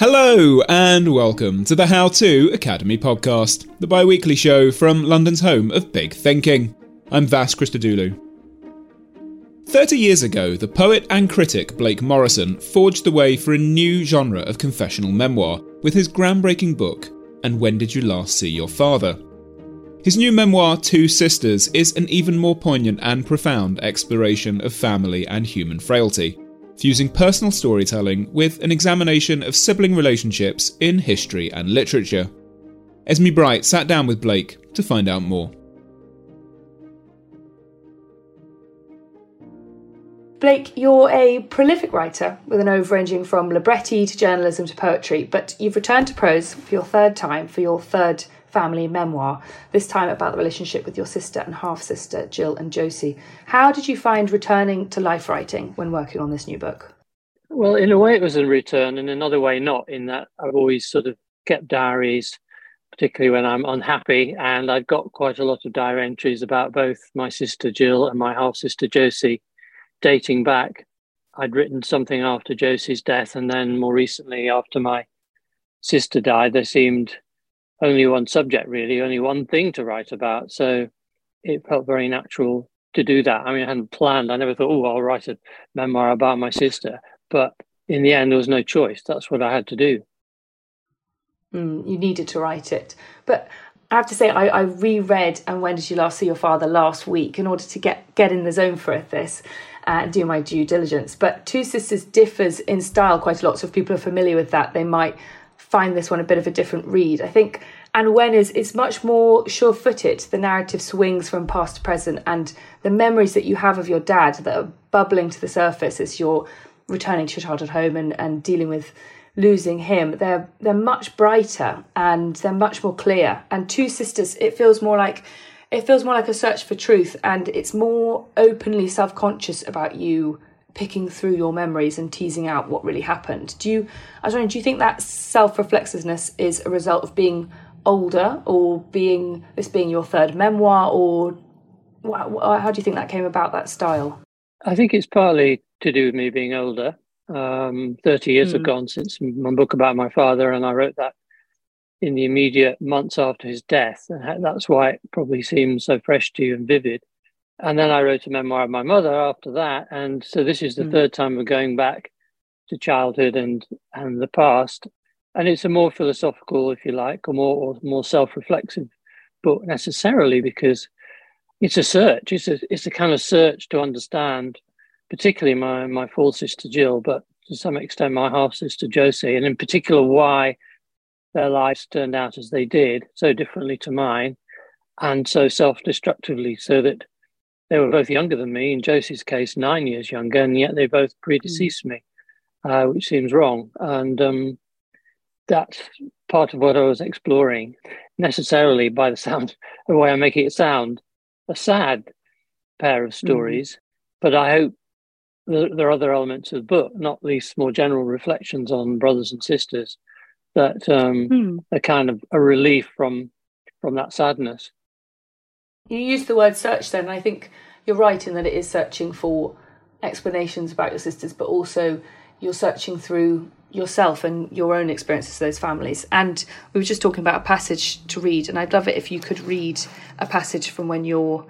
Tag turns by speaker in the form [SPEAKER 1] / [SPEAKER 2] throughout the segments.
[SPEAKER 1] Hello, and welcome to the How To Academy podcast, the bi weekly show from London's home of big thinking. I'm Vas Christodoulou. Thirty years ago, the poet and critic Blake Morrison forged the way for a new genre of confessional memoir with his groundbreaking book, And When Did You Last See Your Father? His new memoir, Two Sisters, is an even more poignant and profound exploration of family and human frailty fusing personal storytelling with an examination of sibling relationships in history and literature. Esme Bright sat down with Blake to find out more.
[SPEAKER 2] Blake, you're a prolific writer with an over ranging from libretti to journalism to poetry, but you've returned to prose for your third time for your third family memoir, this time about the relationship with your sister and half sister, Jill and Josie. How did you find returning to life writing when working on this new book?
[SPEAKER 3] Well, in a way, it was a return, and another way, not, in that I've always sort of kept diaries, particularly when I'm unhappy. And I've got quite a lot of diary entries about both my sister Jill and my half sister Josie, dating back. I'd written something after Josie's death, and then more recently, after my sister died, there seemed only one subject, really, only one thing to write about. So it felt very natural to do that. I mean, I hadn't planned. I never thought, oh, I'll write a memoir about my sister. But in the end, there was no choice. That's what I had to do.
[SPEAKER 2] Mm, you needed to write it. But I have to say, I, I reread And When Did You Last See Your Father last week in order to get, get in the zone for this and do my due diligence. But Two Sisters differs in style quite a lot. So if people are familiar with that, they might find this one a bit of a different read. I think and when is it's much more sure-footed. The narrative swings from past to present, and the memories that you have of your dad that are bubbling to the surface as you're returning to your childhood home and, and dealing with losing him. They're they're much brighter and they're much more clear. And two sisters, it feels more like it feels more like a search for truth, and it's more openly self-conscious about you picking through your memories and teasing out what really happened. Do you, I was wondering, do you think that self-reflexiveness is a result of being older or being this being your third memoir or how do you think that came about that style?
[SPEAKER 3] I think it's partly to do with me being older. Um, 30 years mm. have hmm. gone since my book about my father, and I wrote that in the immediate months after his death. And that's why it probably seems so fresh to you and vivid. And then I wrote a memoir of my mother after that. And so this is the mm. third time we're going back to childhood and, and the past. And it's a more philosophical, if you like, or more, or more self reflexive book necessarily because it's a search. It's a, it's a kind of search to understand, particularly my, my full sister Jill, but to some extent my half sister Josie, and in particular why their lives turned out as they did, so differently to mine, and so self destructively, so that they were both younger than me. In Josie's case, nine years younger, and yet they both predeceased mm. me, uh, which seems wrong. And um, that's part of what I was exploring. Necessarily, by the sound, the way I'm making it sound, a sad pair of mm. stories. Mm. But I hope there are other elements of the book, not least more general reflections on brothers and sisters, that um, mm. are kind of a relief from from that sadness.
[SPEAKER 2] You use the word search then. I think you're right in that it is searching for explanations about your sisters, but also you're searching through yourself and your own experiences of those families. And we were just talking about a passage to read, and I'd love it if you could read a passage from when you're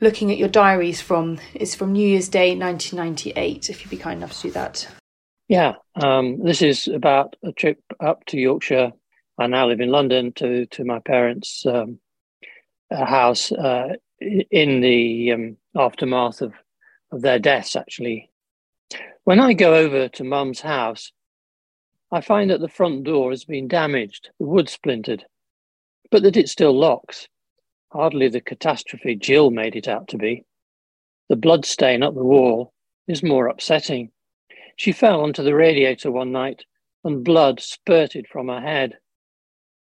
[SPEAKER 2] looking at your diaries from it's from New Year's Day 1998, if you'd be kind enough to do that.
[SPEAKER 3] Yeah, um, this is about a trip up to Yorkshire. I now live in London to to my parents' um, house uh, in the um, aftermath of of their deaths. Actually, when I go over to Mum's house, I find that the front door has been damaged, the wood splintered, but that it still locks. Hardly the catastrophe Jill made it out to be. The blood stain up the wall is more upsetting. She fell onto the radiator one night and blood spurted from her head.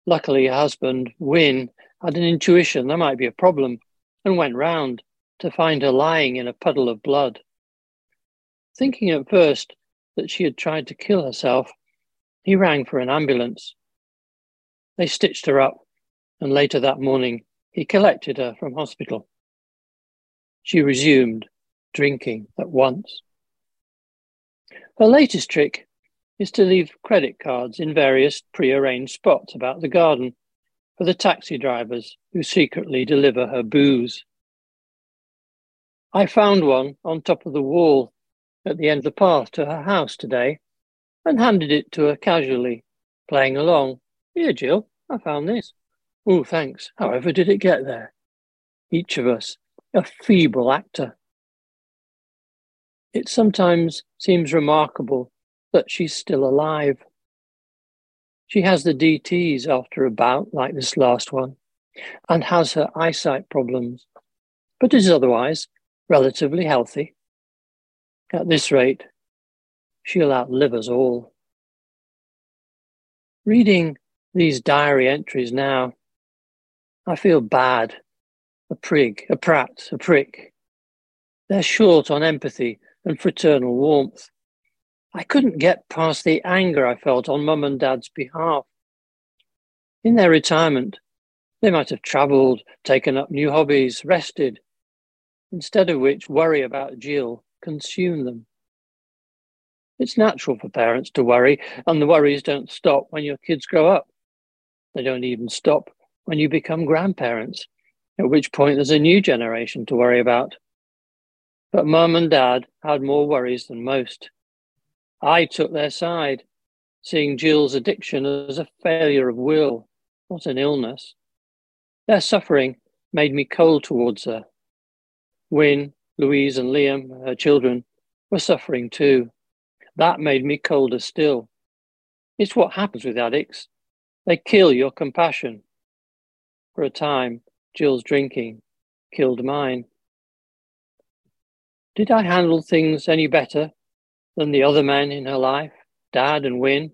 [SPEAKER 3] Luckily, her husband, Win, had an intuition there might be a problem and went round to find her lying in a puddle of blood. Thinking at first that she had tried to kill herself, he rang for an ambulance. They stitched her up, and later that morning he collected her from hospital. She resumed drinking at once. Her latest trick is to leave credit cards in various pre-arranged spots about the garden for the taxi drivers who secretly deliver her booze. I found one on top of the wall at the end of the path to her house today and handed it to her casually, playing along. Here, Jill, I found this. Oh, thanks. However did it get there? Each of us, a feeble actor. It sometimes seems remarkable that she's still alive. She has the DTs after a bout like this last one and has her eyesight problems, but is otherwise relatively healthy. At this rate, she'll outlive us all. Reading these diary entries now, I feel bad, a prig, a prat, a prick. They're short on empathy and fraternal warmth. I couldn't get past the anger I felt on mum and dad's behalf. In their retirement, they might have travelled, taken up new hobbies, rested, instead of which worry about Jill consumed them. It's natural for parents to worry, and the worries don't stop when your kids grow up. They don't even stop when you become grandparents, at which point there's a new generation to worry about. But mum and dad had more worries than most. I took their side, seeing Jill's addiction as a failure of will, not an illness. Their suffering made me cold towards her. Win, Louise, and Liam, her children, were suffering too. That made me colder still. It's what happens with addicts. They kill your compassion. For a time, Jill's drinking killed mine. Did I handle things any better than the other men in her life, Dad and Win?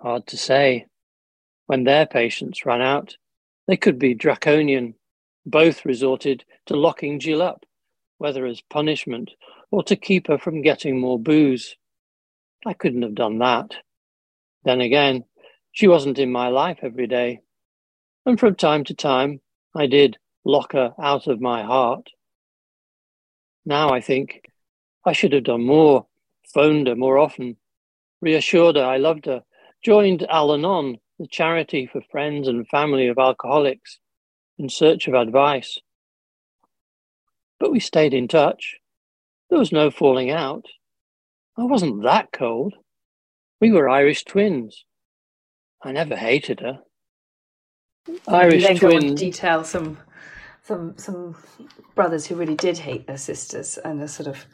[SPEAKER 3] Hard to say. When their patience ran out, they could be draconian. Both resorted to locking Jill up, whether as punishment or to keep her from getting more booze. I couldn't have done that. Then again, she wasn't in my life every day. And from time to time, I did lock her out of my heart. Now I think I should have done more, phoned her more often, reassured her I loved her, joined Al Anon, the charity for friends and family of alcoholics, in search of advice. But we stayed in touch. There was no falling out. I wasn't that cold. We were Irish twins. I never hated her.
[SPEAKER 2] Irish twins. Go into detail some some some brothers who really did hate their sisters and the sort of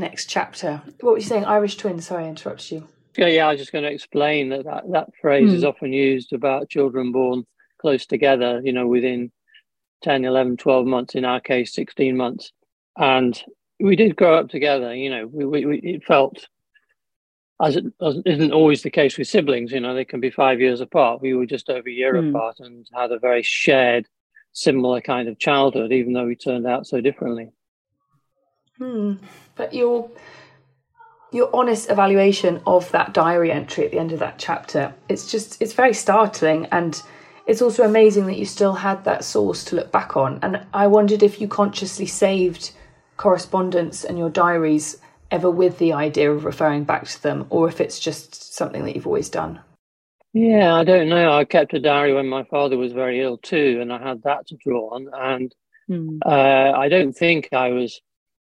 [SPEAKER 2] next chapter. What were you saying? Irish twins. Sorry, I interrupted you.
[SPEAKER 3] Yeah, yeah. I was just going to explain that that, that phrase mm. is often used about children born close together. You know, within 10, 11, 12 months. In our case, 16 months, and we did grow up together. You know, we, we, we it felt as it isn't always the case with siblings. You know, they can be five years apart. We were just over a year mm. apart and had a very shared similar kind of childhood, even though we turned out so differently.
[SPEAKER 2] Hmm. But your your honest evaluation of that diary entry at the end of that chapter, it's just it's very startling and it's also amazing that you still had that source to look back on. And I wondered if you consciously saved correspondence and your diaries ever with the idea of referring back to them, or if it's just something that you've always done.
[SPEAKER 3] Yeah, I don't know. I kept a diary when my father was very ill too, and I had that to draw on. And mm. uh, I don't think I was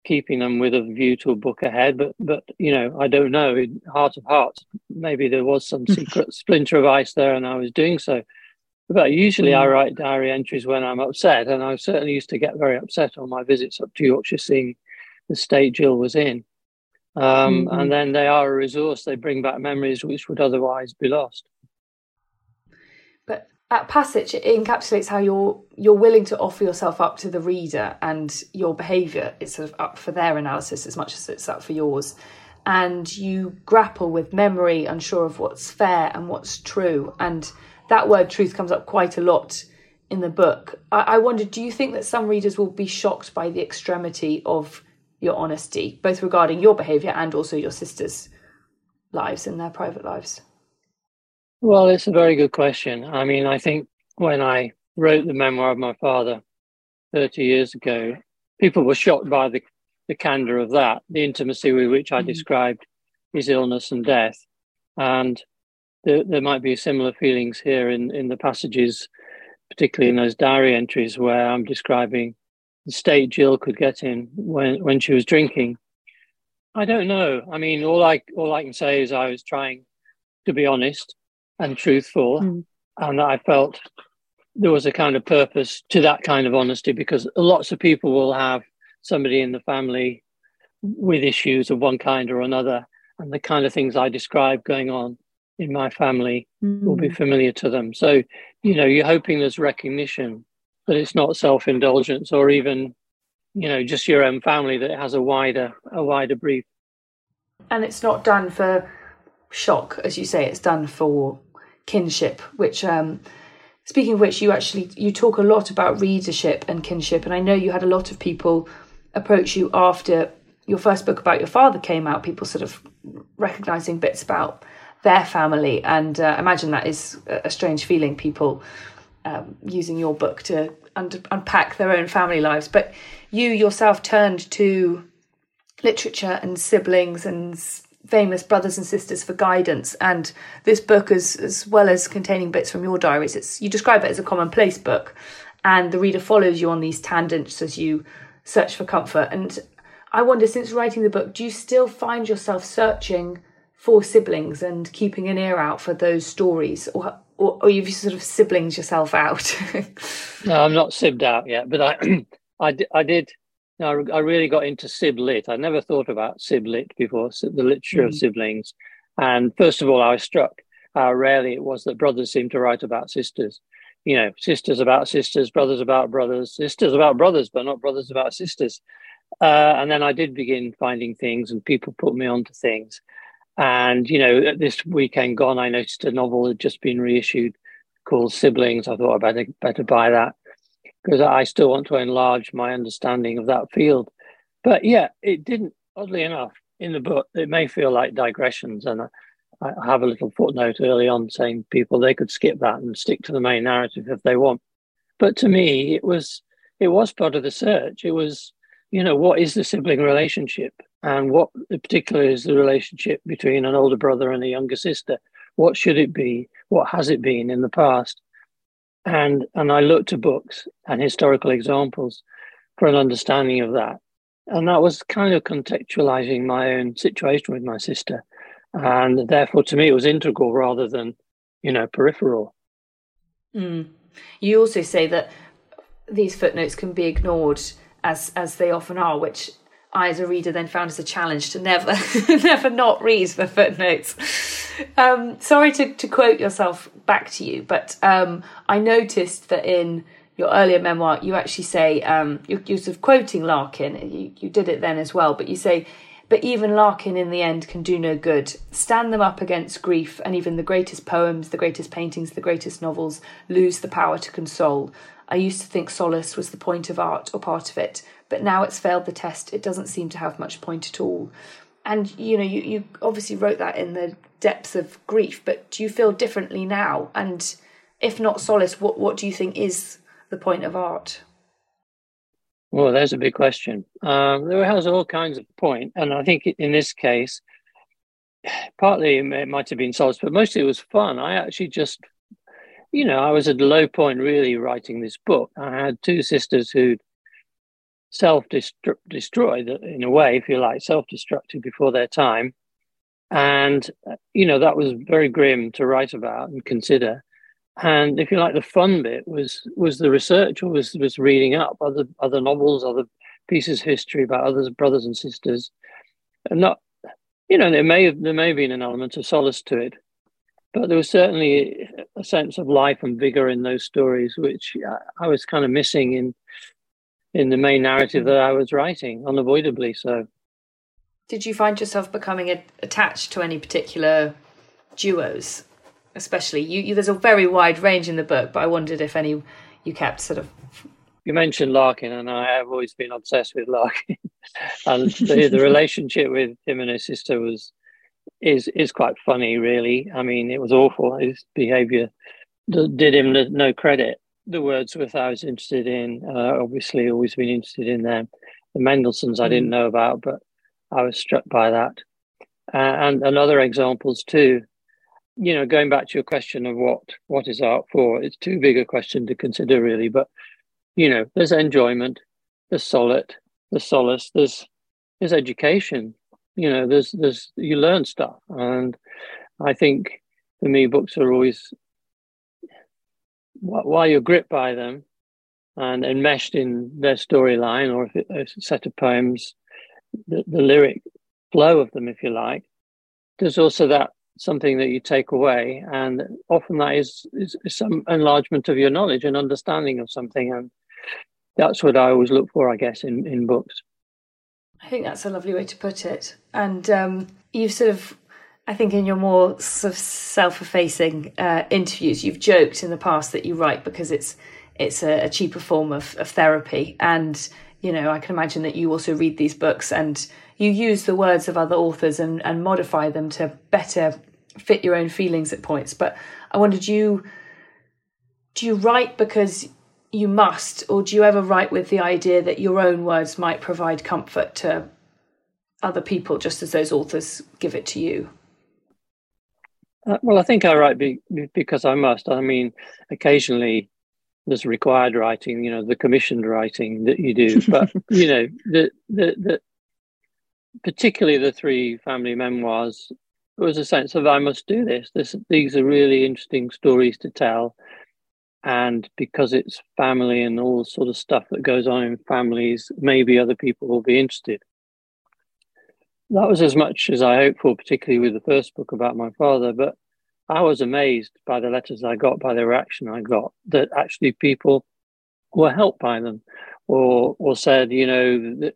[SPEAKER 3] keeping them with a view to a book ahead. But but you know, I don't know. In heart of hearts, maybe there was some secret splinter of ice there, and I was doing so. But usually, mm. I write diary entries when I'm upset, and I certainly used to get very upset on my visits up to Yorkshire, seeing the state Jill was in. Um, mm-hmm. And then they are a resource; they bring back memories which would otherwise be lost.
[SPEAKER 2] But at passage encapsulates how you're you're willing to offer yourself up to the reader and your behavior is sort of up for their analysis as much as it's up for yours. And you grapple with memory unsure of what's fair and what's true. And that word truth comes up quite a lot in the book. I, I wonder do you think that some readers will be shocked by the extremity of your honesty both regarding your behavior and also your sisters lives and their private lives
[SPEAKER 3] well, it's a very good question. I mean, I think when I wrote the memoir of my father 30 years ago, people were shocked by the, the candor of that, the intimacy with which I mm described his illness and death. And there, there might be similar feelings here in, in the passages, particularly in those diary entries where I'm describing the state Jill could get in when, when she was drinking. I don't know. I mean, all I all I can say is I was trying to be honest and truthful. Mm. And I felt there was a kind of purpose to that kind of honesty because lots of people will have somebody in the family with issues of one kind or another. And the kind of things I describe going on in my family mm. will be hmm. familiar to them. So, you know, you're hoping there's recognition that it's not self indulgence or even, you know, just your own family that has a wider, a wider brief.
[SPEAKER 2] And it's not done for shock, as you say, it's done for kinship, which um, speaking of which, you actually you talk a lot about readership and kinship, and I know you had a lot of people approach you after your first book about your father came out. People sort of recognizing bits about their family, and uh, imagine that is a strange feeling. People um, using your book to un- unpack their own family lives, but you yourself turned to literature and siblings and famous brothers and sisters for guidance and this book as as well as containing bits from your diaries it's you describe it as a commonplace book and the reader follows you on these tangents as you search for comfort. And i wonder since writing the book do you still find yourself searching for siblings and keeping an ear out for those stories or or, or you've sort of siblings yourself out?
[SPEAKER 3] No i'm not sibbed out yet but i I, I did no, I really got into sib lit. I never thought about sib lit before, the literature mm. of siblings. And first of all, I was struck how rarely it was that brothers seemed to write about sisters. You know, sisters about sisters, brothers about brothers, sisters about brothers, but not brothers about sisters. Uh, and then I did begin finding things, and people put me onto things. And you know, this weekend gone, I noticed a novel had just been reissued called Siblings. I thought I better better buy that because I still want to enlarge my understanding of that field. But yeah, it didn't, oddly enough, in the book, it may feel like digressions. And I, I have a little footnote early on saying people they could skip that and stick to the main narrative if they want. But to me, it was it was part of the search. It was, you know, what is the sibling relationship, and what particularly is the relationship between an older brother and a younger sister. What should it be? What has it been in the past? And and I looked to books and historical examples for an understanding of that, and that was kind of contextualizing my own situation with my sister, and therefore to me it was integral rather than you know peripheral.
[SPEAKER 2] Mm. You also say that these footnotes can be ignored as as they often are, which I, as a reader, then found as a challenge to never, never not read the footnotes. Um, sorry to, to quote yourself back to you, but um, I noticed that in your earlier memoir, you actually say um, you're, you're, sort of quoting Larkin. You, you did it then as well, but you say, "But even Larkin, in the end, can do no good. Stand them up against grief, and even the greatest poems, the greatest paintings, the greatest novels lose the power to console. I used to think solace was the point of art or part of it." but now it's failed the test. It doesn't seem to have much point at all. And you know, you, you obviously wrote that in the depths of grief, but do you feel differently now? And if not solace, what what do you think is the point of art?
[SPEAKER 3] Well, there's a big question. Um, there has all kinds of point, and I think in this case, partly it might have been solace, but mostly it was fun. I actually just, you know, I was at a low point really writing this book. I had two sisters who'd self destroyed in a way, if you like, self destructive before their time. And, uh, you know, that was very grim to write about and consider. And if you like, the fun bit was was the research, or was was reading up other other novels, other pieces of history about others, brothers and sisters, and not, you know, there may have, there may have been an element of solace to it, but there was certainly a sense of life and vigor in those stories, which uh, I was kind of missing in in the main narrative mm-hmm. that I was writing, unavoidably so.
[SPEAKER 2] Did you find yourself becoming a, attached to any particular duos, especially? You, you, there's a very wide range in the book, but I wondered if any you kept sort of.
[SPEAKER 3] You mentioned Larkin, and I have always been obsessed with Larkin, and the, the relationship with him and his sister was is is quite funny, really. I mean, it was awful. His behaviour did him no credit the Wordsworth I was interested in. Uh, obviously, always been interested in them. The Mendelssohns I didn't mm. know about, but I was struck by that. Uh, and, and other examples too. You know, going back to your question of what what is art for, it's too big a question to consider really. But you know, there's enjoyment, there's solid, there's solace, there's there's education. You know, there's there's you learn stuff, and I think for me, books are always while you're gripped by them and enmeshed in their storyline or if it's a set of poems, the, the lyric flow of them, if you like, there's also that something that you take away. And often that is, is, is some enlargement of your knowledge and understanding of something. And that's what I always look for, I guess, in, in books.
[SPEAKER 2] I think that's a lovely way to put it. And um, you've sort of I think in your more sort of self-effacing uh, interviews, you've joked in the past that you write because it's it's a, a, cheaper form of, of therapy. And you know, I can imagine that you also read these books and you use the words of other authors and, and modify them to better fit your own feelings at points. But I wondered, you do you write because you must, or do you ever write with the idea that your own words might provide comfort to other people, just as those authors give it to you?
[SPEAKER 3] Uh, well, I think I write be, because I must. I mean, occasionally there's required writing, you know, the commissioned writing that you do. But you know, the, the the particularly the three family memoirs, there was a sense of I must do this. This these are really interesting stories to tell, and because it's family and all the sort of stuff that goes on in families, maybe other people will be interested that was as much as I hoped for, particularly with the first book about my father. But I was amazed by the letters I got, by the reaction I got, that actually people were helped by them, or or said, you know, that,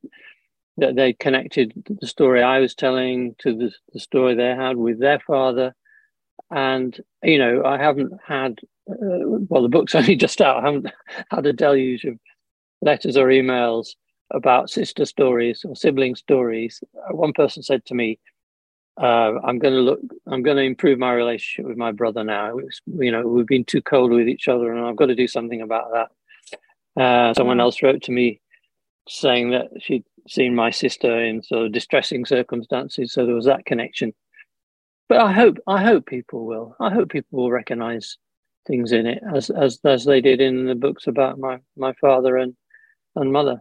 [SPEAKER 3] that they connected the story I was telling to the, the story they had with their father. And you know, I haven't had uh, well, the book's only just out. I haven't had a deluge of letters or emails about sister stories or sibling stories. Uh, one person said to me, uh, "I'm going to look. I'm going to improve my relationship with my brother now. Was, you know, we've been too cold with each other, and I've got to do something about that." Uh, someone else wrote to me saying that she'd seen my sister in sort of distressing circumstances, so there was that connection. But I hope, I hope people will. I hope people will recognise things in it as as as they did in the books about my my father and and mother.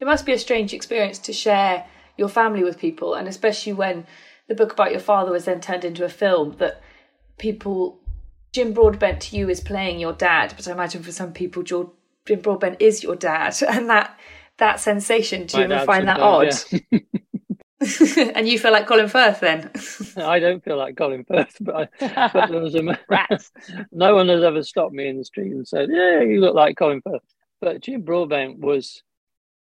[SPEAKER 2] It must be a strange experience to share your family with people, and especially when the book about your father was then turned into a film that people Jim Broadbent to you is playing your dad, but I imagine for some people Jim Broadbent is your dad, and that that sensation. Do you ever find that odd? Yeah. and you feel like Colin Firth then?
[SPEAKER 3] I don't feel like Colin Firth, but, I, but there was a no one has ever stopped me in the street and said, "Yeah, you look like Colin Firth." But Jim Broadbent was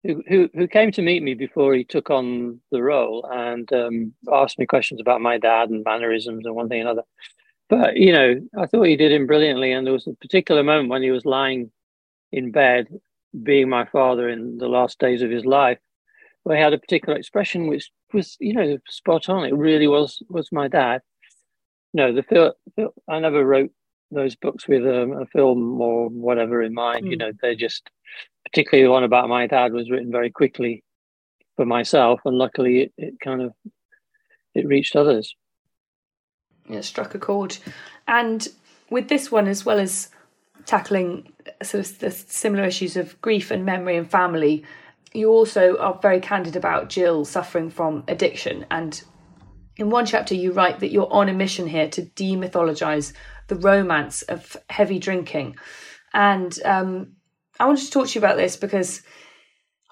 [SPEAKER 3] who, who, came to meet me before he took on the role and um, asked me questions about my dad and mannerisms and one thing and another. But you know, I thought he did him brilliantly. And there was a particular moment when he was lying in bed being my father in the last days of his life, where he had a particular expression which was, you know, spot on. It really was was my dad. No, the film. I never wrote those books with a, a film or whatever in mind. Mm. You hmm. know, they're just particularly the one about my dad was written very quickly for myself, and luckily it, it kind of it reached others.
[SPEAKER 2] Yeah, struck a chord, and with this one as well as tackling sort of the similar issues of grief and memory and family, you also are very candid about Jill suffering from addiction. And in one chapter, you write that you're on a mission here to demythologize the romance of heavy drinking. And um, I wanted to talk to you about this because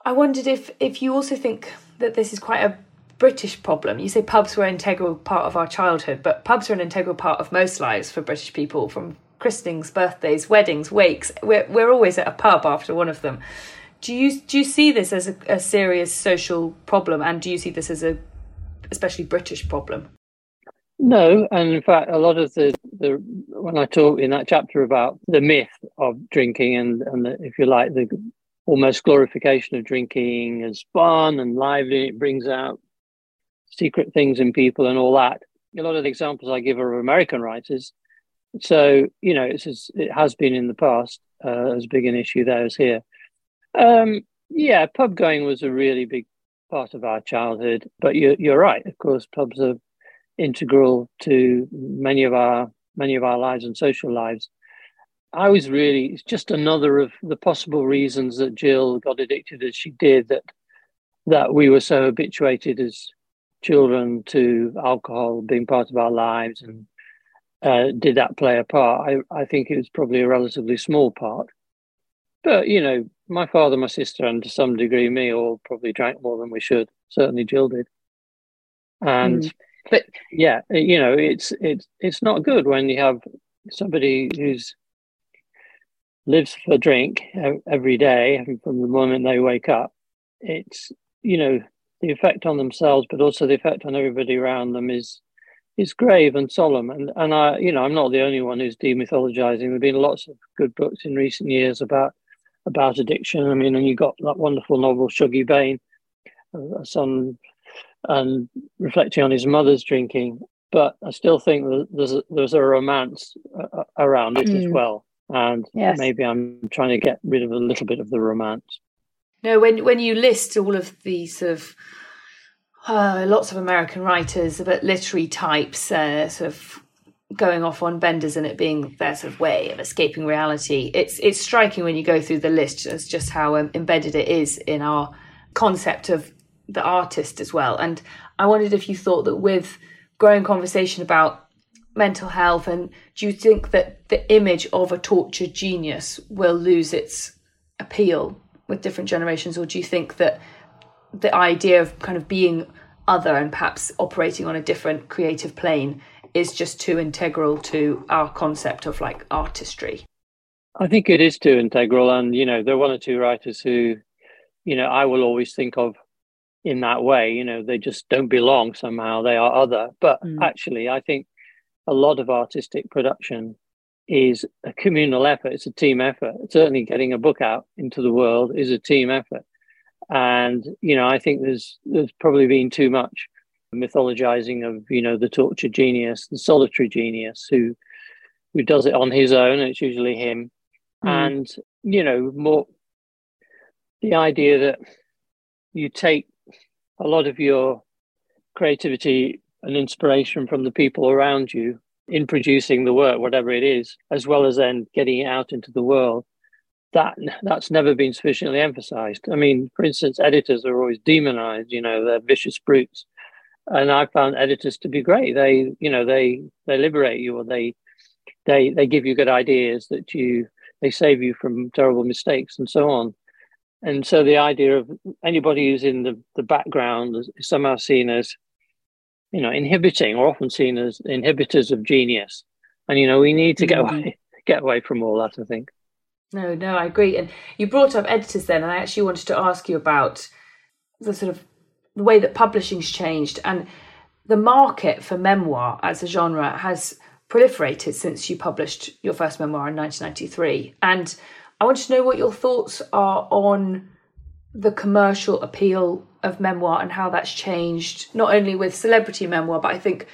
[SPEAKER 2] I wondered if if you also think that this is quite a British problem. You say pubs were an integral part of our childhood, but pubs are an integral part of most lives for British people, from christenings, birthdays, weddings, wakes. We're we're always at a pub after one of them. Do you do you see this as a, a serious social problem, and do you see this as a especially British problem?
[SPEAKER 3] No, and in fact, a lot of the, the when I talk in that chapter about the myth of drinking and and the, if you like the almost glorification of drinking as fun and lively, it brings out secret things in people and all that. A lot of the examples I give are of American writers. So you know, it's as, it has been in the past uh, as big an issue there as here. Um, yeah, pub going was a really big part of our childhood, but you're you're right. Of course, pubs are integral to many of our many of our lives and social lives. I was really it's just another of the possible reasons that Jill got addicted as she did that that we were so habituated as children to alcohol being part of our lives and uh, did that play a part? I, I think it was probably a relatively small part. But, you know, my father, my sister, and to some degree me all probably drank more than we should. Certainly Jill did. And mm. But yeah, you know, it's it's it's not good when you have somebody who's lives for drink every day from the moment they wake up. It's you know the effect on themselves, but also the effect on everybody around them is is grave and solemn. And and I, you know, I'm not the only one who's demythologizing. There've been lots of good books in recent years about about addiction. I mean, and you got that wonderful novel Shuggie Bain, uh, a son, and reflecting on his mother's drinking. But I still think that there's a, there's a romance uh, around it mm. as well. And yes. maybe I'm trying to get rid of a little bit of the romance.
[SPEAKER 2] No, when when you list all of these sort of uh, lots of American writers, but literary types, uh, sort of going off on benders and it being their sort of way of escaping reality. It's it's striking when you go through the list as just how um, embedded it is in our concept of the artist as well. And I wondered if you thought that with growing conversation about mental health, and do you think that the image of a tortured genius will lose its appeal with different generations, or do you think that the idea of kind of being other and perhaps operating on a different creative plane is just too integral to our concept of like artistry?
[SPEAKER 3] I think it is too integral, and you know, there are one or two writers who, you know, I will always think of in that way. You know, they just don't belong somehow; they are other. But mm. actually, I think a lot of artistic production is a communal effort. It's a team effort. Certainly, getting a book out into the world is a team effort. And you know, I think there's there's probably been too much mythologizing of you know the tortured genius, the solitary genius who who does it on his own. It's usually him, mm. and you know more the idea that you take a lot of your creativity and inspiration from the people around you in producing the work, whatever it is, as well as then getting it out into the world. That that's never been sufficiently emphasized. I mean, for instance, editors are always demonized. You know, they're vicious brutes, and I found editors to be great. They, you know, they they liberate you, or they they they give you good ideas that you they save you from terrible mistakes and so on. And so the idea of anybody who's in the, the background is somehow seen as you know, inhibiting or often seen as inhibitors of genius. And, you know, we need to get mm-hmm. away, get away from all that, I think.
[SPEAKER 2] No, no, I agree. And you brought up editors then, and I actually wanted to ask you about the sort of the way that publishing's changed and the market for memoir as a genre has proliferated since you published your first memoir in 1993. And I want to know what your thoughts are on the commercial appeal of memoir and how that's changed, not only with celebrity memoir, but I think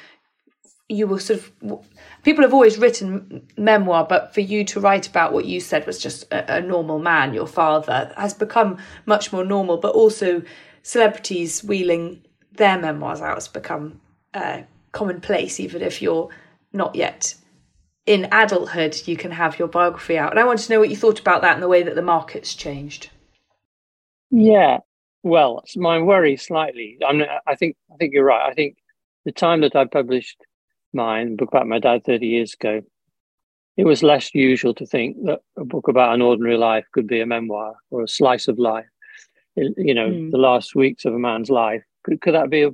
[SPEAKER 2] you were sort of people have always written memoir, but for you to write about what you said was just a, a normal man, your father, has become much more normal. But also, celebrities wheeling their memoirs out has become uh, commonplace, even if you're not yet in adulthood. You can have your biography out, and I want to know what you thought about that and the way that the market's changed.
[SPEAKER 3] Yeah, well, my worry slightly. I, mean, I think I think you're right. I think the time that I published mine, book about my dad 30 years ago, it was less usual to think that a book about an ordinary life could be a memoir or a slice of life. You know, mm. the last weeks of a man's life. Could, could that be a,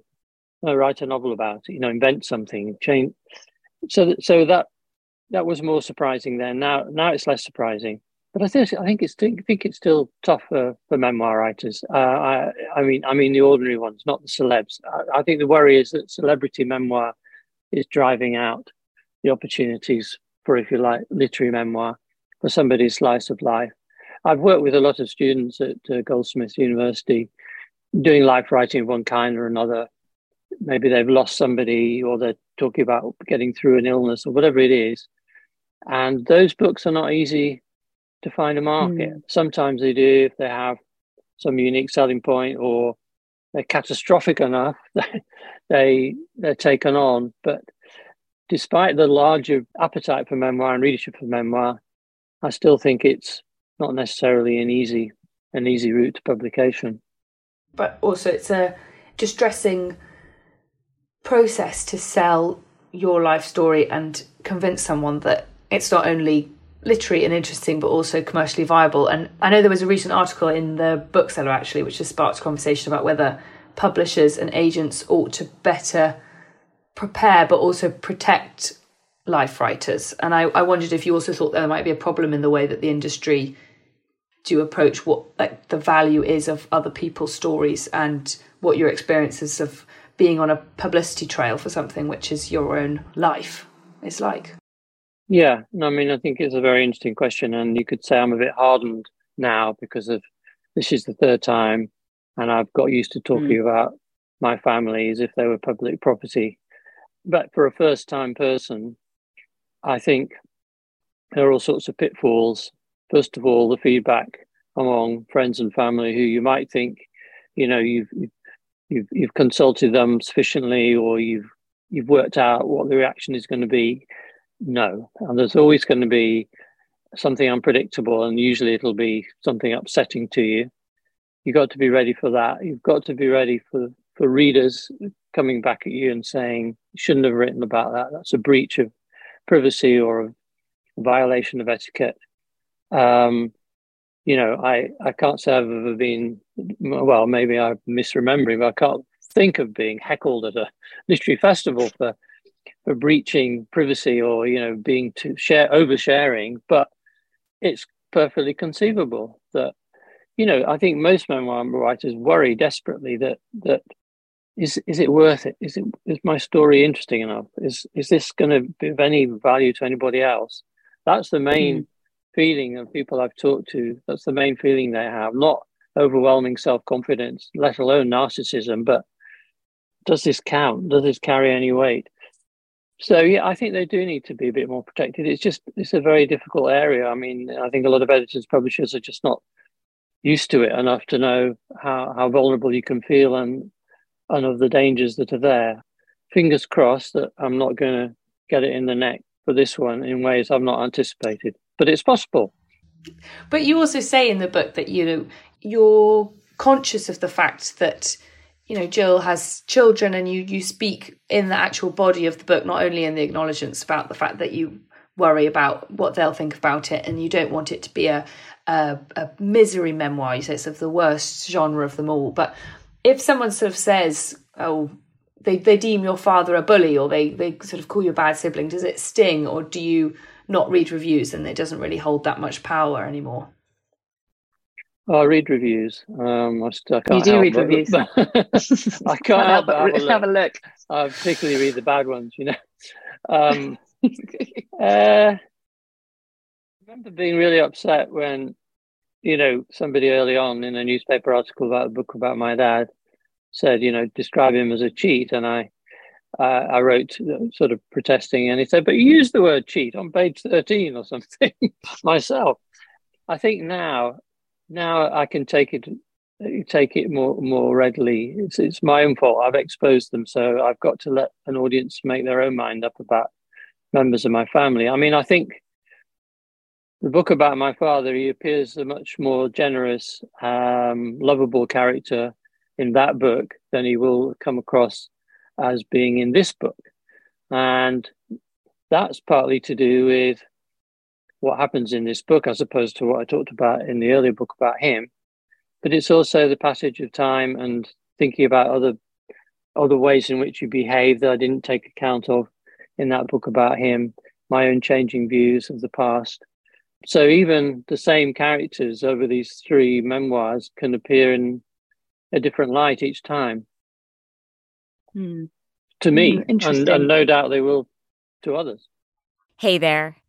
[SPEAKER 3] a write a novel about it? You know, invent something, change. So, so that that was more surprising then. Now, now it's less surprising. But I think I think it's think it's still tough for, for memoir writers. Uh, I I mean I mean the ordinary ones, not the celebs. I, I think the worry is that celebrity memoir is driving out the opportunities for, if you like, literary memoir for somebody's slice of life. I've worked with a lot of students at uh, Goldsmiths University doing life writing of one kind or another. Maybe they've lost somebody or they're talking about getting through an illness or whatever it is. And those books are not easy to find a market. Mm. Sometimes they do if they have some unique selling point or they're catastrophic enough they they're taken on. But despite the larger appetite for memoir and readership for memoir, I still think it's not necessarily an easy an easy route to publication.
[SPEAKER 2] But also, it's a distressing process to sell your life story and convince someone that it's not only literary and interesting but also commercially viable and i know there was a recent article in the bookseller actually which has sparked a conversation about whether publishers and agents ought to better prepare but also protect life writers. And I, I wondered if you also thought there might be a problem in the way that the industry do approach what like the value is of other people's stories and what your experiences of being on a publicity trail for something which is your own life is like.
[SPEAKER 3] Yeah, I mean, I think it's a very interesting question, and you could say I'm a bit hardened now because of this is the third time and I've got used to talking mm. about my family as if they were public property. But for a first time person, I think there are all sorts of pitfalls. First of all, the feedback among friends and family who you might think, you know, you've you've you've consulted them sufficiently or you've you've worked out what the reaction is going to be. No. And there's always going to be something unpredictable and usually it'll be something upsetting to you you've got to be ready for that. You've got to be ready for, for readers coming back at you and saying, you shouldn't have written about that. That's a breach of privacy or a violation of etiquette. Um, you know, I, I can't say I've ever been, well, maybe I'm misremembering, but I can't think of being heckled at a literary festival for, for breaching privacy or, you know, being to share, oversharing. But it's perfectly conceivable that you know, I think most memoir writers worry desperately that that is is it worth it? Is it is my story interesting enough? Is is this going to be of any value to anybody else? That's the main mm. feeling of people I've talked to. That's the main feeling they have, not overwhelming self confidence, let alone narcissism. But does this count? Does this carry any weight? So yeah, I think they do need to be a bit more protected. It's just it's a very difficult area. I mean, I think a lot of editors, publishers are just not used to it enough to know how, how vulnerable you can feel and and of the dangers that are there. Fingers crossed that I'm not going to get it in the neck for this one in ways I've not anticipated, but it's possible.
[SPEAKER 2] But you also say in the book that you know you're conscious of the fact that you know Jill has children, and you you speak in the actual body of the book, not only in the acknowledgements about the fact that you worry about what they'll think about it, and you don't want it to be a a, a misery memoir. You say it's of the worst genre of them all. But if someone sort of says, "Oh," they, they deem your father a bully or they, they sort of call you a bad sibling, does it sting or do you not read reviews and it doesn't really hold that much power anymore?
[SPEAKER 3] Oh, I read reviews. Um, I, I
[SPEAKER 2] you do read reviews.
[SPEAKER 3] I can't help but have
[SPEAKER 2] have a look.
[SPEAKER 3] I particularly read the bad ones, you know. Um, uh, remember being really upset when you know, somebody early on in a newspaper article about a book about my dad said, you know, describe him as a cheat, and I uh, I wrote sort of protesting, and he said, but you use the word cheat on page thirteen or something myself. I think now, now I can take it take it more more readily. It's it's my own fault. I've exposed them, so I've got to let an audience make their own mind up about members of my family. I mean, I think the book about my father, he appears a much more generous, um, lovable character in that book than he will come across as being in this book. And that's partly to do with what happens in this book as opposed to what I talked about in the earlier book about him. But it's also the passage of time and thinking about other other ways in which you behave that I didn't take account of in that book about him, my own changing views of the past. So even the same characters over these three memoirs can appear in a different light each time. Mm. To me, mm, and, and no doubt they will to others.
[SPEAKER 4] Hey there,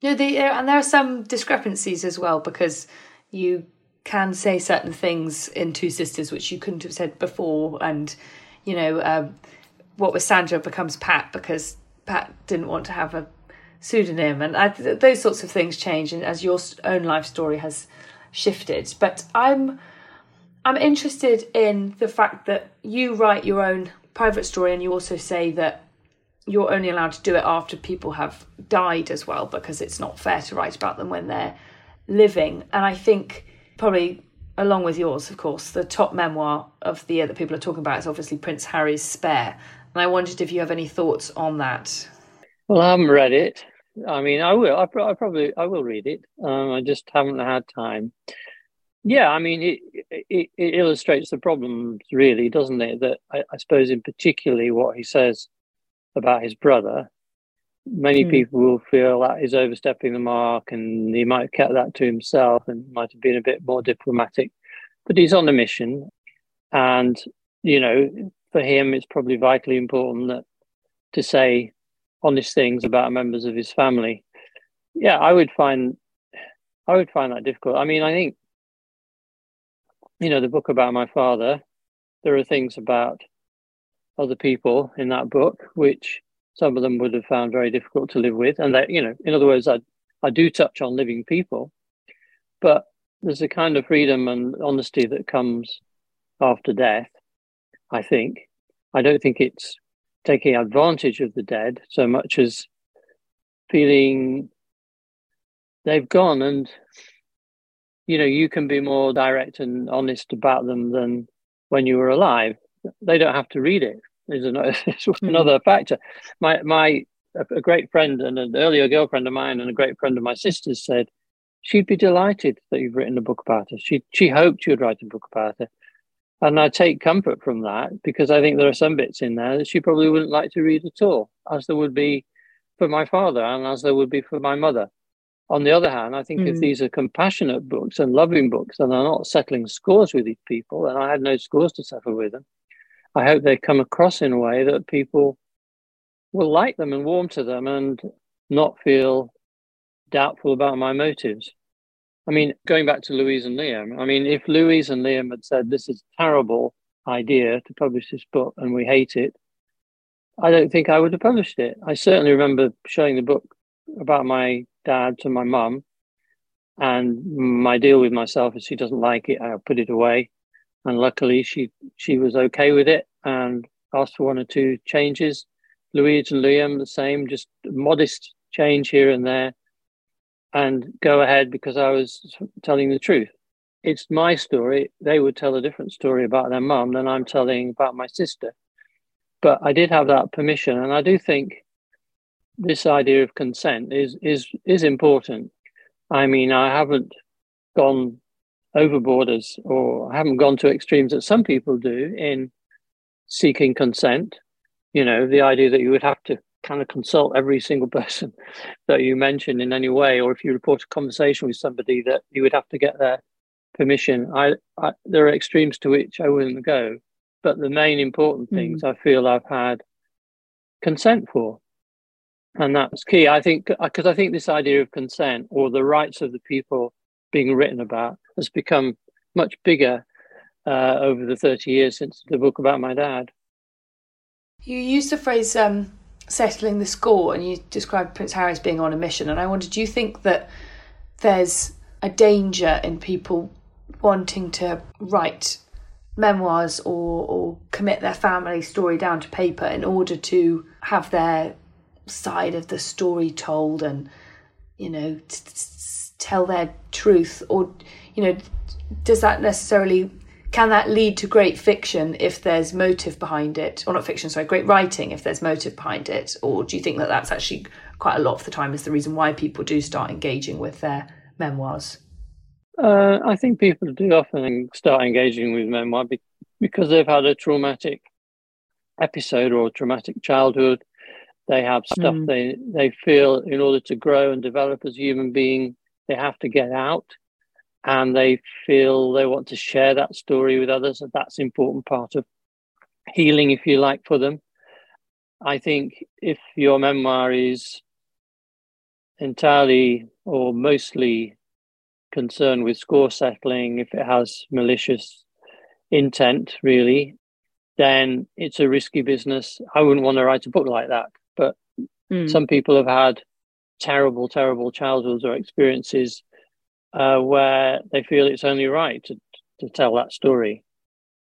[SPEAKER 2] Yeah, the, and there are some discrepancies as well because you can say certain things in Two Sisters which you couldn't have said before, and you know um, what was Sandra becomes Pat because Pat didn't want to have a pseudonym, and I, those sorts of things change, and as your own life story has shifted. But I'm I'm interested in the fact that you write your own private story, and you also say that you're only allowed to do it after people have died as well because it's not fair to write about them when they're living. And I think probably along with yours, of course, the top memoir of the year that people are talking about is obviously Prince Harry's Spare. And I wondered if you have any thoughts on that.
[SPEAKER 3] Well, I haven't read it. I mean, I will. I, I probably I will read it. Um, I just haven't had time. Yeah, I mean, it, it, it illustrates the problems, really, doesn't it? That I, I suppose, in particularly, what he says about his brother, many mm. people will feel that he's overstepping the mark and he might have kept that to himself and might have been a bit more diplomatic. But he's on a mission. And, you know, for him, it's probably vitally important that to say honest things about members of his family. Yeah, I would find I would find that difficult. I mean, I think you know the book about my father. There are things about other people in that book, which some of them would have found very difficult to live with. And that, you know, in other words, I, I do touch on living people, but there's a kind of freedom and honesty that comes after death, I think. I don't think it's taking advantage of the dead so much as feeling they've gone and you know you can be more direct and honest about them than when you were alive they don't have to read it is another, hmm. another factor. My my a great friend and an earlier girlfriend of mine and a great friend of my sister's said she'd be delighted that you've written a book about her. She she hoped you'd write a book about her. And I take comfort from that because I think there are some bits in there that she probably wouldn't like to read at all, as there would be for my father and as there would be for my mother. On the other hand, I think mm. if hmm. these are compassionate books and loving books and are not settling scores with these people, and I had no scores to settle with them, I hope they come across in a way that people will like them and warm to them and not feel doubtful about my motives. I mean, going back to Louise and Liam, I mean, if Louise and Liam had said this is a terrible idea to publish this book and we hate it, I don't think I would have published it. I certainly remember showing the book about my dad to my mum, and my deal with myself is she doesn't like it, I'll put it away and luckily she she was okay with it and asked for one or two changes. Louise and Liam the same, just modest change here and there, and go ahead because I was telling the truth. It's my story. They would tell a different story about their mum than I'm telling about my sister. But I did have that permission, and I do think this idea of consent is is is important. I mean, I haven't gone overboard as, or I haven't gone to extremes that some people do in seeking consent. You know, the idea that you would have to kind of consult every single person that you mention in any way, or if you report a conversation with somebody, that you would have to get their permission. I, I there are extremes to which I wouldn't go, but the main important things mm. I feel I've had consent for, and that's key. I think because I think this idea of consent or the rights of the people being written about has become much bigger uh, over the 30 years since the book about my dad.
[SPEAKER 2] You used the phrase um, settling the score and you described Prince Harry as being on a mission. And I wonder, do you think that there's a danger in people wanting to write memoirs or, or commit their family story down to paper in order to have their side of the story told and, you know, t- t- tell their truth? Or, you know, does that necessarily can that lead to great fiction if there's motive behind it? Or not fiction sorry great writing if there's motive behind it? Or do you think that that's actually quite a lot of the time is the reason why people do start engaging with their memoirs?
[SPEAKER 3] Uh, i think people do often start engaging with memoir because they've had a traumatic episode or traumatic childhood. They have stuff mm. they they feel in order to grow and develop as a human being they have to get out and they feel they want to share that story with others. And that's important part of healing, if you like, for them. I think if your memoir is entirely or mostly concerned with score settling, if it has malicious intent, really, then it's a risky business. I wouldn't want to write a book like that. But mm. some people have had terrible, terrible childhoods or experiences uh, where they feel it's only right to, to tell that story.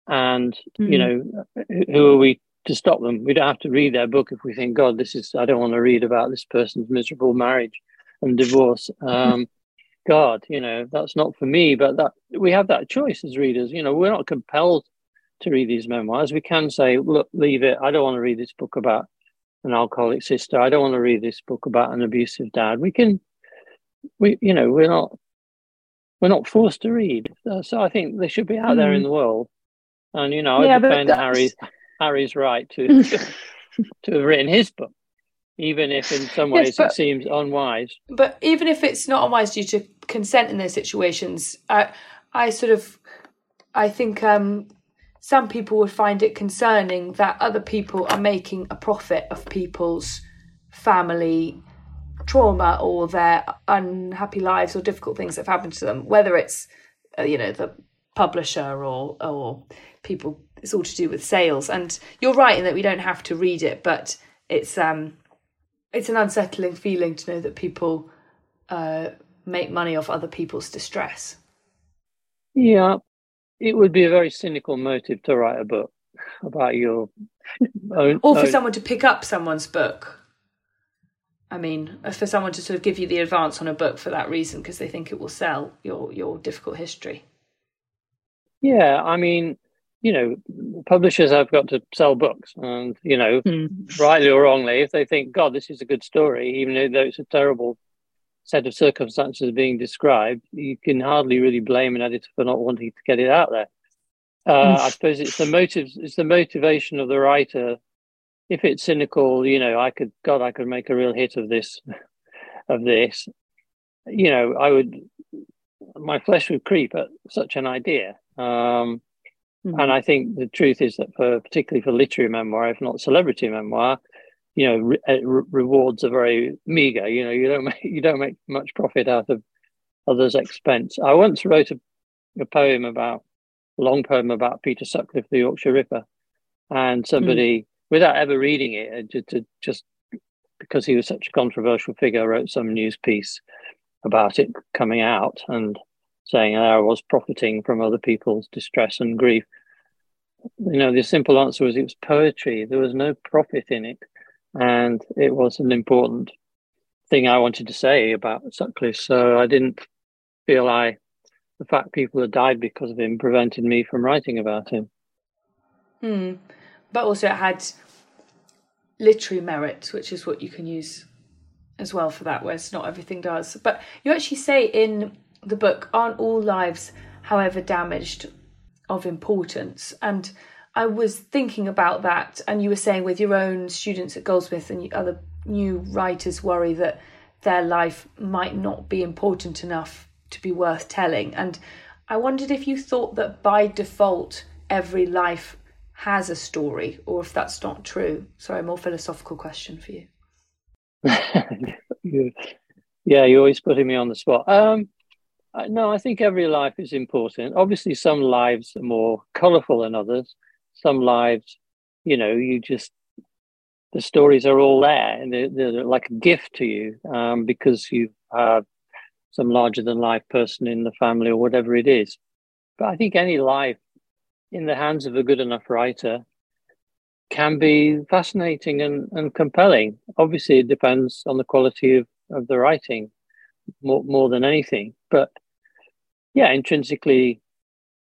[SPEAKER 3] And, mm-hmm. you know, who are we to stop them? We don't have to read their book if we think, God, this is, I don't want to read about this person's miserable marriage and divorce. Um, God, you know, that's not for me, but that we have that choice as readers. You know, we're not compelled to read these memoirs. We can say, look, leave it. I don't want to read this book about an alcoholic sister. I don't want to read this book about an abusive dad. We can, we, you know, we're not we're not forced to read. Uh, so I think they should be out mm. there in hmm. the world. And you know, yeah, I defend Harry's Harry's right to to have written his book, even if in some ways yes, but, it seems unwise.
[SPEAKER 2] But even if it's not unwise due to consent in those situations, I I sort of I think um, some people would find it concerning that other people are making a profit of people's family trauma or their unhappy lives or difficult things that have happened to them, whether it's uh, you know the publisher or or people. It's all to do with sales. And you're right in that we don't have to read it, but it's um it's an unsettling feeling to know that people uh, make money off other people's distress.
[SPEAKER 3] Yeah, it would be a very cynical motive to write a book about your own,
[SPEAKER 2] or for
[SPEAKER 3] own...
[SPEAKER 2] someone to pick up someone's book I mean, for someone to sort of give you the advance on a book for that reason because they think it will sell your your difficult history.
[SPEAKER 3] Yeah, I mean, you know, publishers have got to sell books, and you know, mm. rightly or wrongly, if they think, God, this is a good story, even though it's a terrible set of circumstances being described, you can hardly really blame an editor for not wanting to get it out there. Uh, mm. I suppose it's the motive, it's the motivation of the writer if it's cynical, you know, I could, God, I could make a real hit of this, of this. You know, I would, my flesh would creep at such an idea. Um, mm-hmm. And I think the truth is that for particularly for literary memoir, if not celebrity memoir, you know, re- uh, re- rewards are very meager. You know, you don't make you don't make much profit out of others' expense. I once wrote a, a poem about a long poem about Peter Sutcliffe, the Yorkshire Ripper, and somebody. Mm without ever reading it, to, to just because he was such a controversial figure, wrote some news piece about it coming out and saying I was profiting from other people's distress and grief. You know, the simple answer was it was poetry. There was no profit in it. And it was an important thing I wanted to say about Sutcliffe. So I didn't feel I, the fact people had died because of him prevented me from writing about him.
[SPEAKER 2] Hmm but also it had literary merit, which is what you can use as well for that, whereas not everything does. But you actually say in the book, aren't all lives however damaged, of importance. And I was thinking about that, and you were saying with your own students at Goldsmith and other new writers worry that their life might not be important enough to be worth telling. And I wondered if you thought that by default, every life has a story, or if that's not true. Sorry, more philosophical question for you.
[SPEAKER 3] yeah, you're always putting me on the spot. Um, no, I think every life is important. Obviously, some lives are more colourful than others. Some lives, you know, you just the stories are all there, and they're, they're like a gift to you um, because you have some larger than life person in the family or whatever it is. But I think any life in the hands of a good enough writer can be fascinating and, and compelling. Obviously, it depends on the quality of, of the writing more, more than anything. But yeah, intrinsically,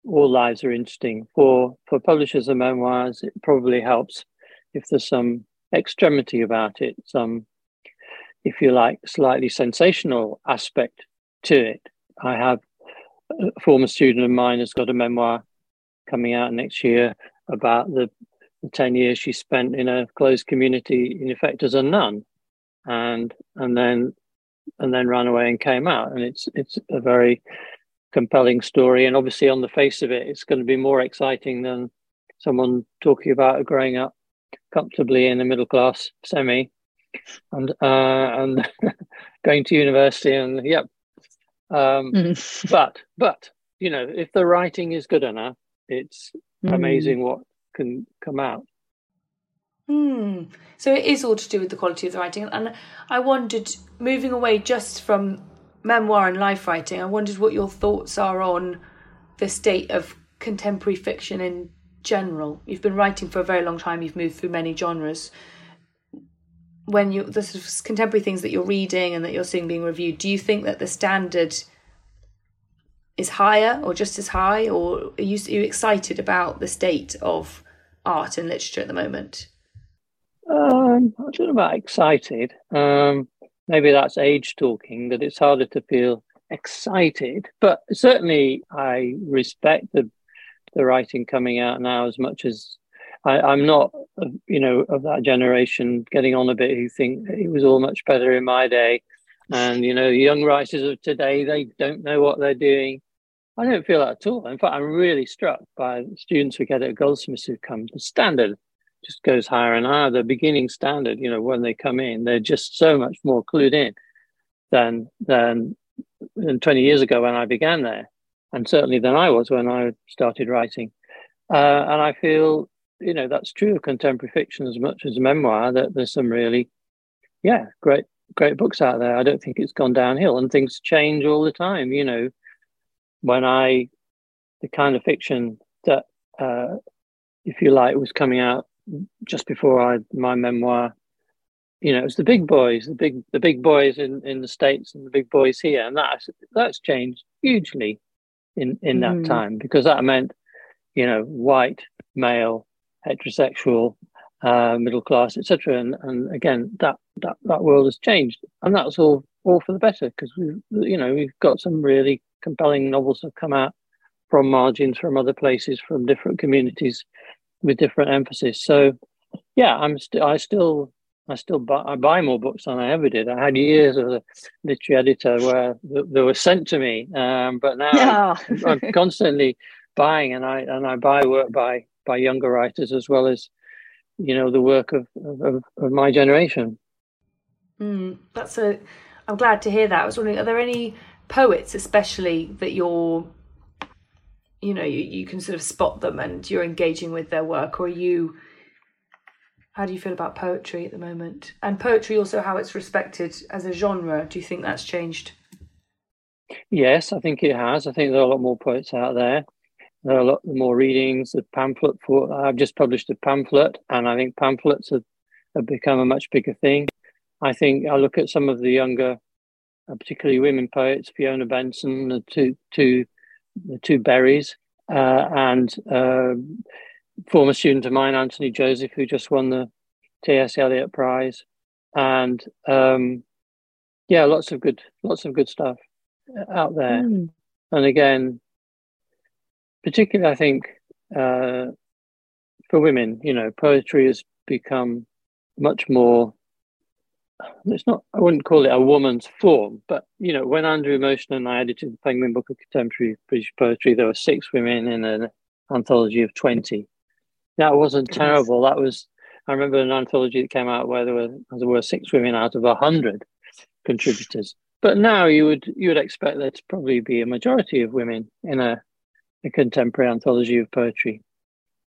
[SPEAKER 3] all lives are interesting. For, for publishers of memoirs, it probably helps if there's some extremity about it, some, if you like, slightly sensational aspect to it. I have a former student of mine has got a memoir coming out next year about the, the 10 years she spent in a closed community, in effect, as a nun. And, and then and then ran away and came out. And it's it's a very compelling story. And obviously, on the face of it, it's going to be more exciting than someone talking about growing up comfortably in a middle class semi and uh, and going to university. And yep. Um, mm. but but you know, if the writing is good enough, it's mm. amazing what can come out.
[SPEAKER 2] Hmm. So it is all to do with the quality of the writing. And I wondered, moving away just from memoir and life writing, I wondered what your thoughts are on the state of contemporary fiction in general. You've been writing for a very long time, you've moved through many genres. When you the sort of contemporary things that you're reading and that you're seeing being reviewed, do you think that the standard is higher or just as high, or are you, are you excited about the state of art and literature at the moment?
[SPEAKER 3] Um, I don't know about excited. Um, maybe that's age talking, that it's harder to feel excited. But certainly, I respect the the writing coming out now as much as I, am not, you know, of that generation getting on a bit who think it was all much better in my day. And, you know, young writers of today, they don't know what they're doing. I don't feel that at all. In fact, I'm really struck by students we get at Goldsmiths who come. The standard just goes higher and higher. The beginning standard, you know, when they come in, they're just so much more clued in than than than 20 years ago when I began there, and certainly than I was when I started writing. Uh, and I feel, you know, that's true of contemporary fiction as much as memoir. That there's some really, yeah, great great books out there. I don't think it's gone downhill, and things change all the time. You know, when I the kind of fiction that, uh, if you like, was coming out just before I my memoir, you know, it was the big boys, the big the big boys in, in the states and the big boys here, and that's that's changed hugely in in that mm. time because that meant, you know, white male, heterosexual, uh, middle class, etc. And and again, that that that world has changed, and that's all all for the better because we you know we've got some really compelling novels have come out from margins from other places from different communities with different emphasis. So, yeah, I'm still, I still, I still buy, I buy more books than I ever did. I had years as a literary editor where they were sent to me, um, but now yeah. I'm, I'm constantly buying, and I and I buy work by by younger writers as well as, you know, the work of of, of my generation.
[SPEAKER 2] Mm, that's a. I'm glad to hear that. I was wondering, are there any poets, especially that you're you know you, you can sort of spot them and you're engaging with their work or you how do you feel about poetry at the moment? And poetry also how it's respected as a genre do you think that's changed?
[SPEAKER 3] Yes i think it has. I think there are a lot more poets out there. There are a lot more readings the pamphlet for i've just published a pamphlet and i think pamphlets have, have become a much bigger thing. I think i look at some of the younger uh, particularly women poets fiona benson the two two the two Berrys, uh, and uh, former student of mine, Anthony Joseph, who just won the T.S. Eliot Prize, and um, yeah, lots of good, lots of good stuff out there. Mm. And again, particularly, I think, uh, for women, you know, poetry has become much more. It's not. I wouldn't call it a woman's form, but you know, when Andrew Motion and I edited the Penguin Book of Contemporary British Poetry, there were six women in an anthology of twenty. That wasn't terrible. That was. I remember an anthology that came out where there were there were six women out of a hundred contributors. But now you would you would expect there to probably be a majority of women in a, a contemporary anthology of poetry.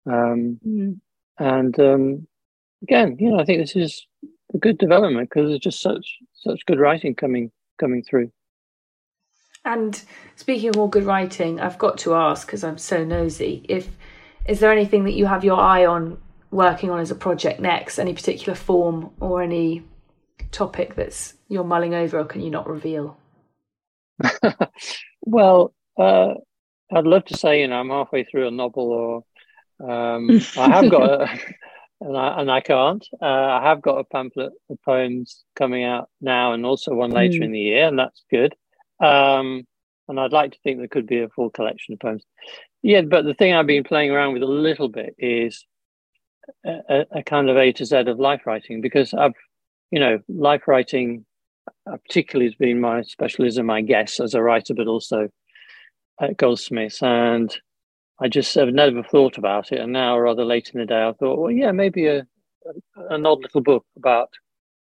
[SPEAKER 3] Um, mm. And um, again, you know, I think this is a good development because there's just such such good writing coming coming through.
[SPEAKER 2] And speaking of all good writing, I've got to ask because I'm so nosy. If is there anything that you have your eye on working on as a project next? Any particular form or any topic that's you're mulling over, or can you not reveal?
[SPEAKER 3] well, uh, I'd love to say, you know, I'm halfway through a novel, or um, I have got, a, and I and I can't. Uh, I have got a pamphlet of poems coming out now, and also one later mm. in the year, and that's good. Um, and I'd like to think there could be a full collection of poems. Yeah, but the thing I've been playing around with a little bit is a, a kind of A to Z of life writing because I've you know, life writing uh, particularly has been my specialism, I guess, as a writer, but also at Goldsmiths. And I just have never thought about it. And now, rather late in the day, I thought, well, yeah, maybe a, an odd little book about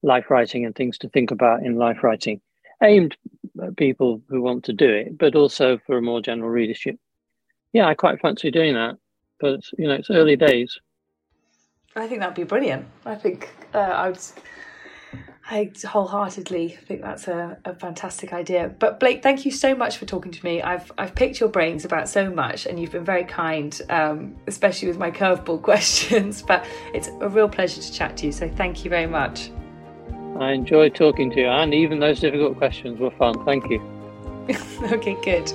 [SPEAKER 3] life writing and things to think about in life writing, aimed at people who want to do it, but also for a more general readership. Yeah, I quite fancy doing that. But, you know, it's early days.
[SPEAKER 2] I think that'd be brilliant. I think uh, I would I wholeheartedly think that's a, a fantastic idea. But Blake, thank you so much for talking to me. I've I've picked your brains about so much, and you've been very kind, um, especially with my curveball questions. But it's a real pleasure to chat to you. So thank you very much.
[SPEAKER 3] I enjoyed talking to you, and even those difficult questions were fun. Thank you.
[SPEAKER 2] okay, good.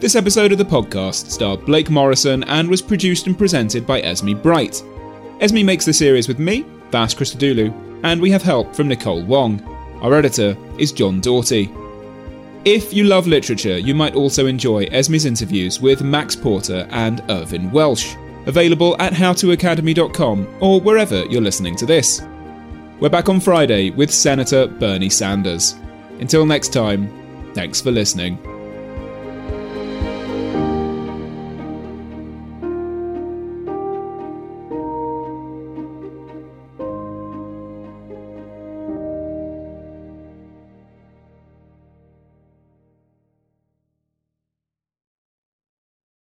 [SPEAKER 1] This episode of the podcast starred Blake Morrison and was produced and presented by Esme Bright. Esme makes the series with me, Vas Christodoulou, and we have help from Nicole Wong. Our editor is John Doughty. If you love literature, you might also enjoy Esme's interviews with Max Porter and Irvine Welsh, available at howtoacademy.com or wherever you're listening to this. We're back on Friday with Senator Bernie Sanders. Until next time, thanks for listening.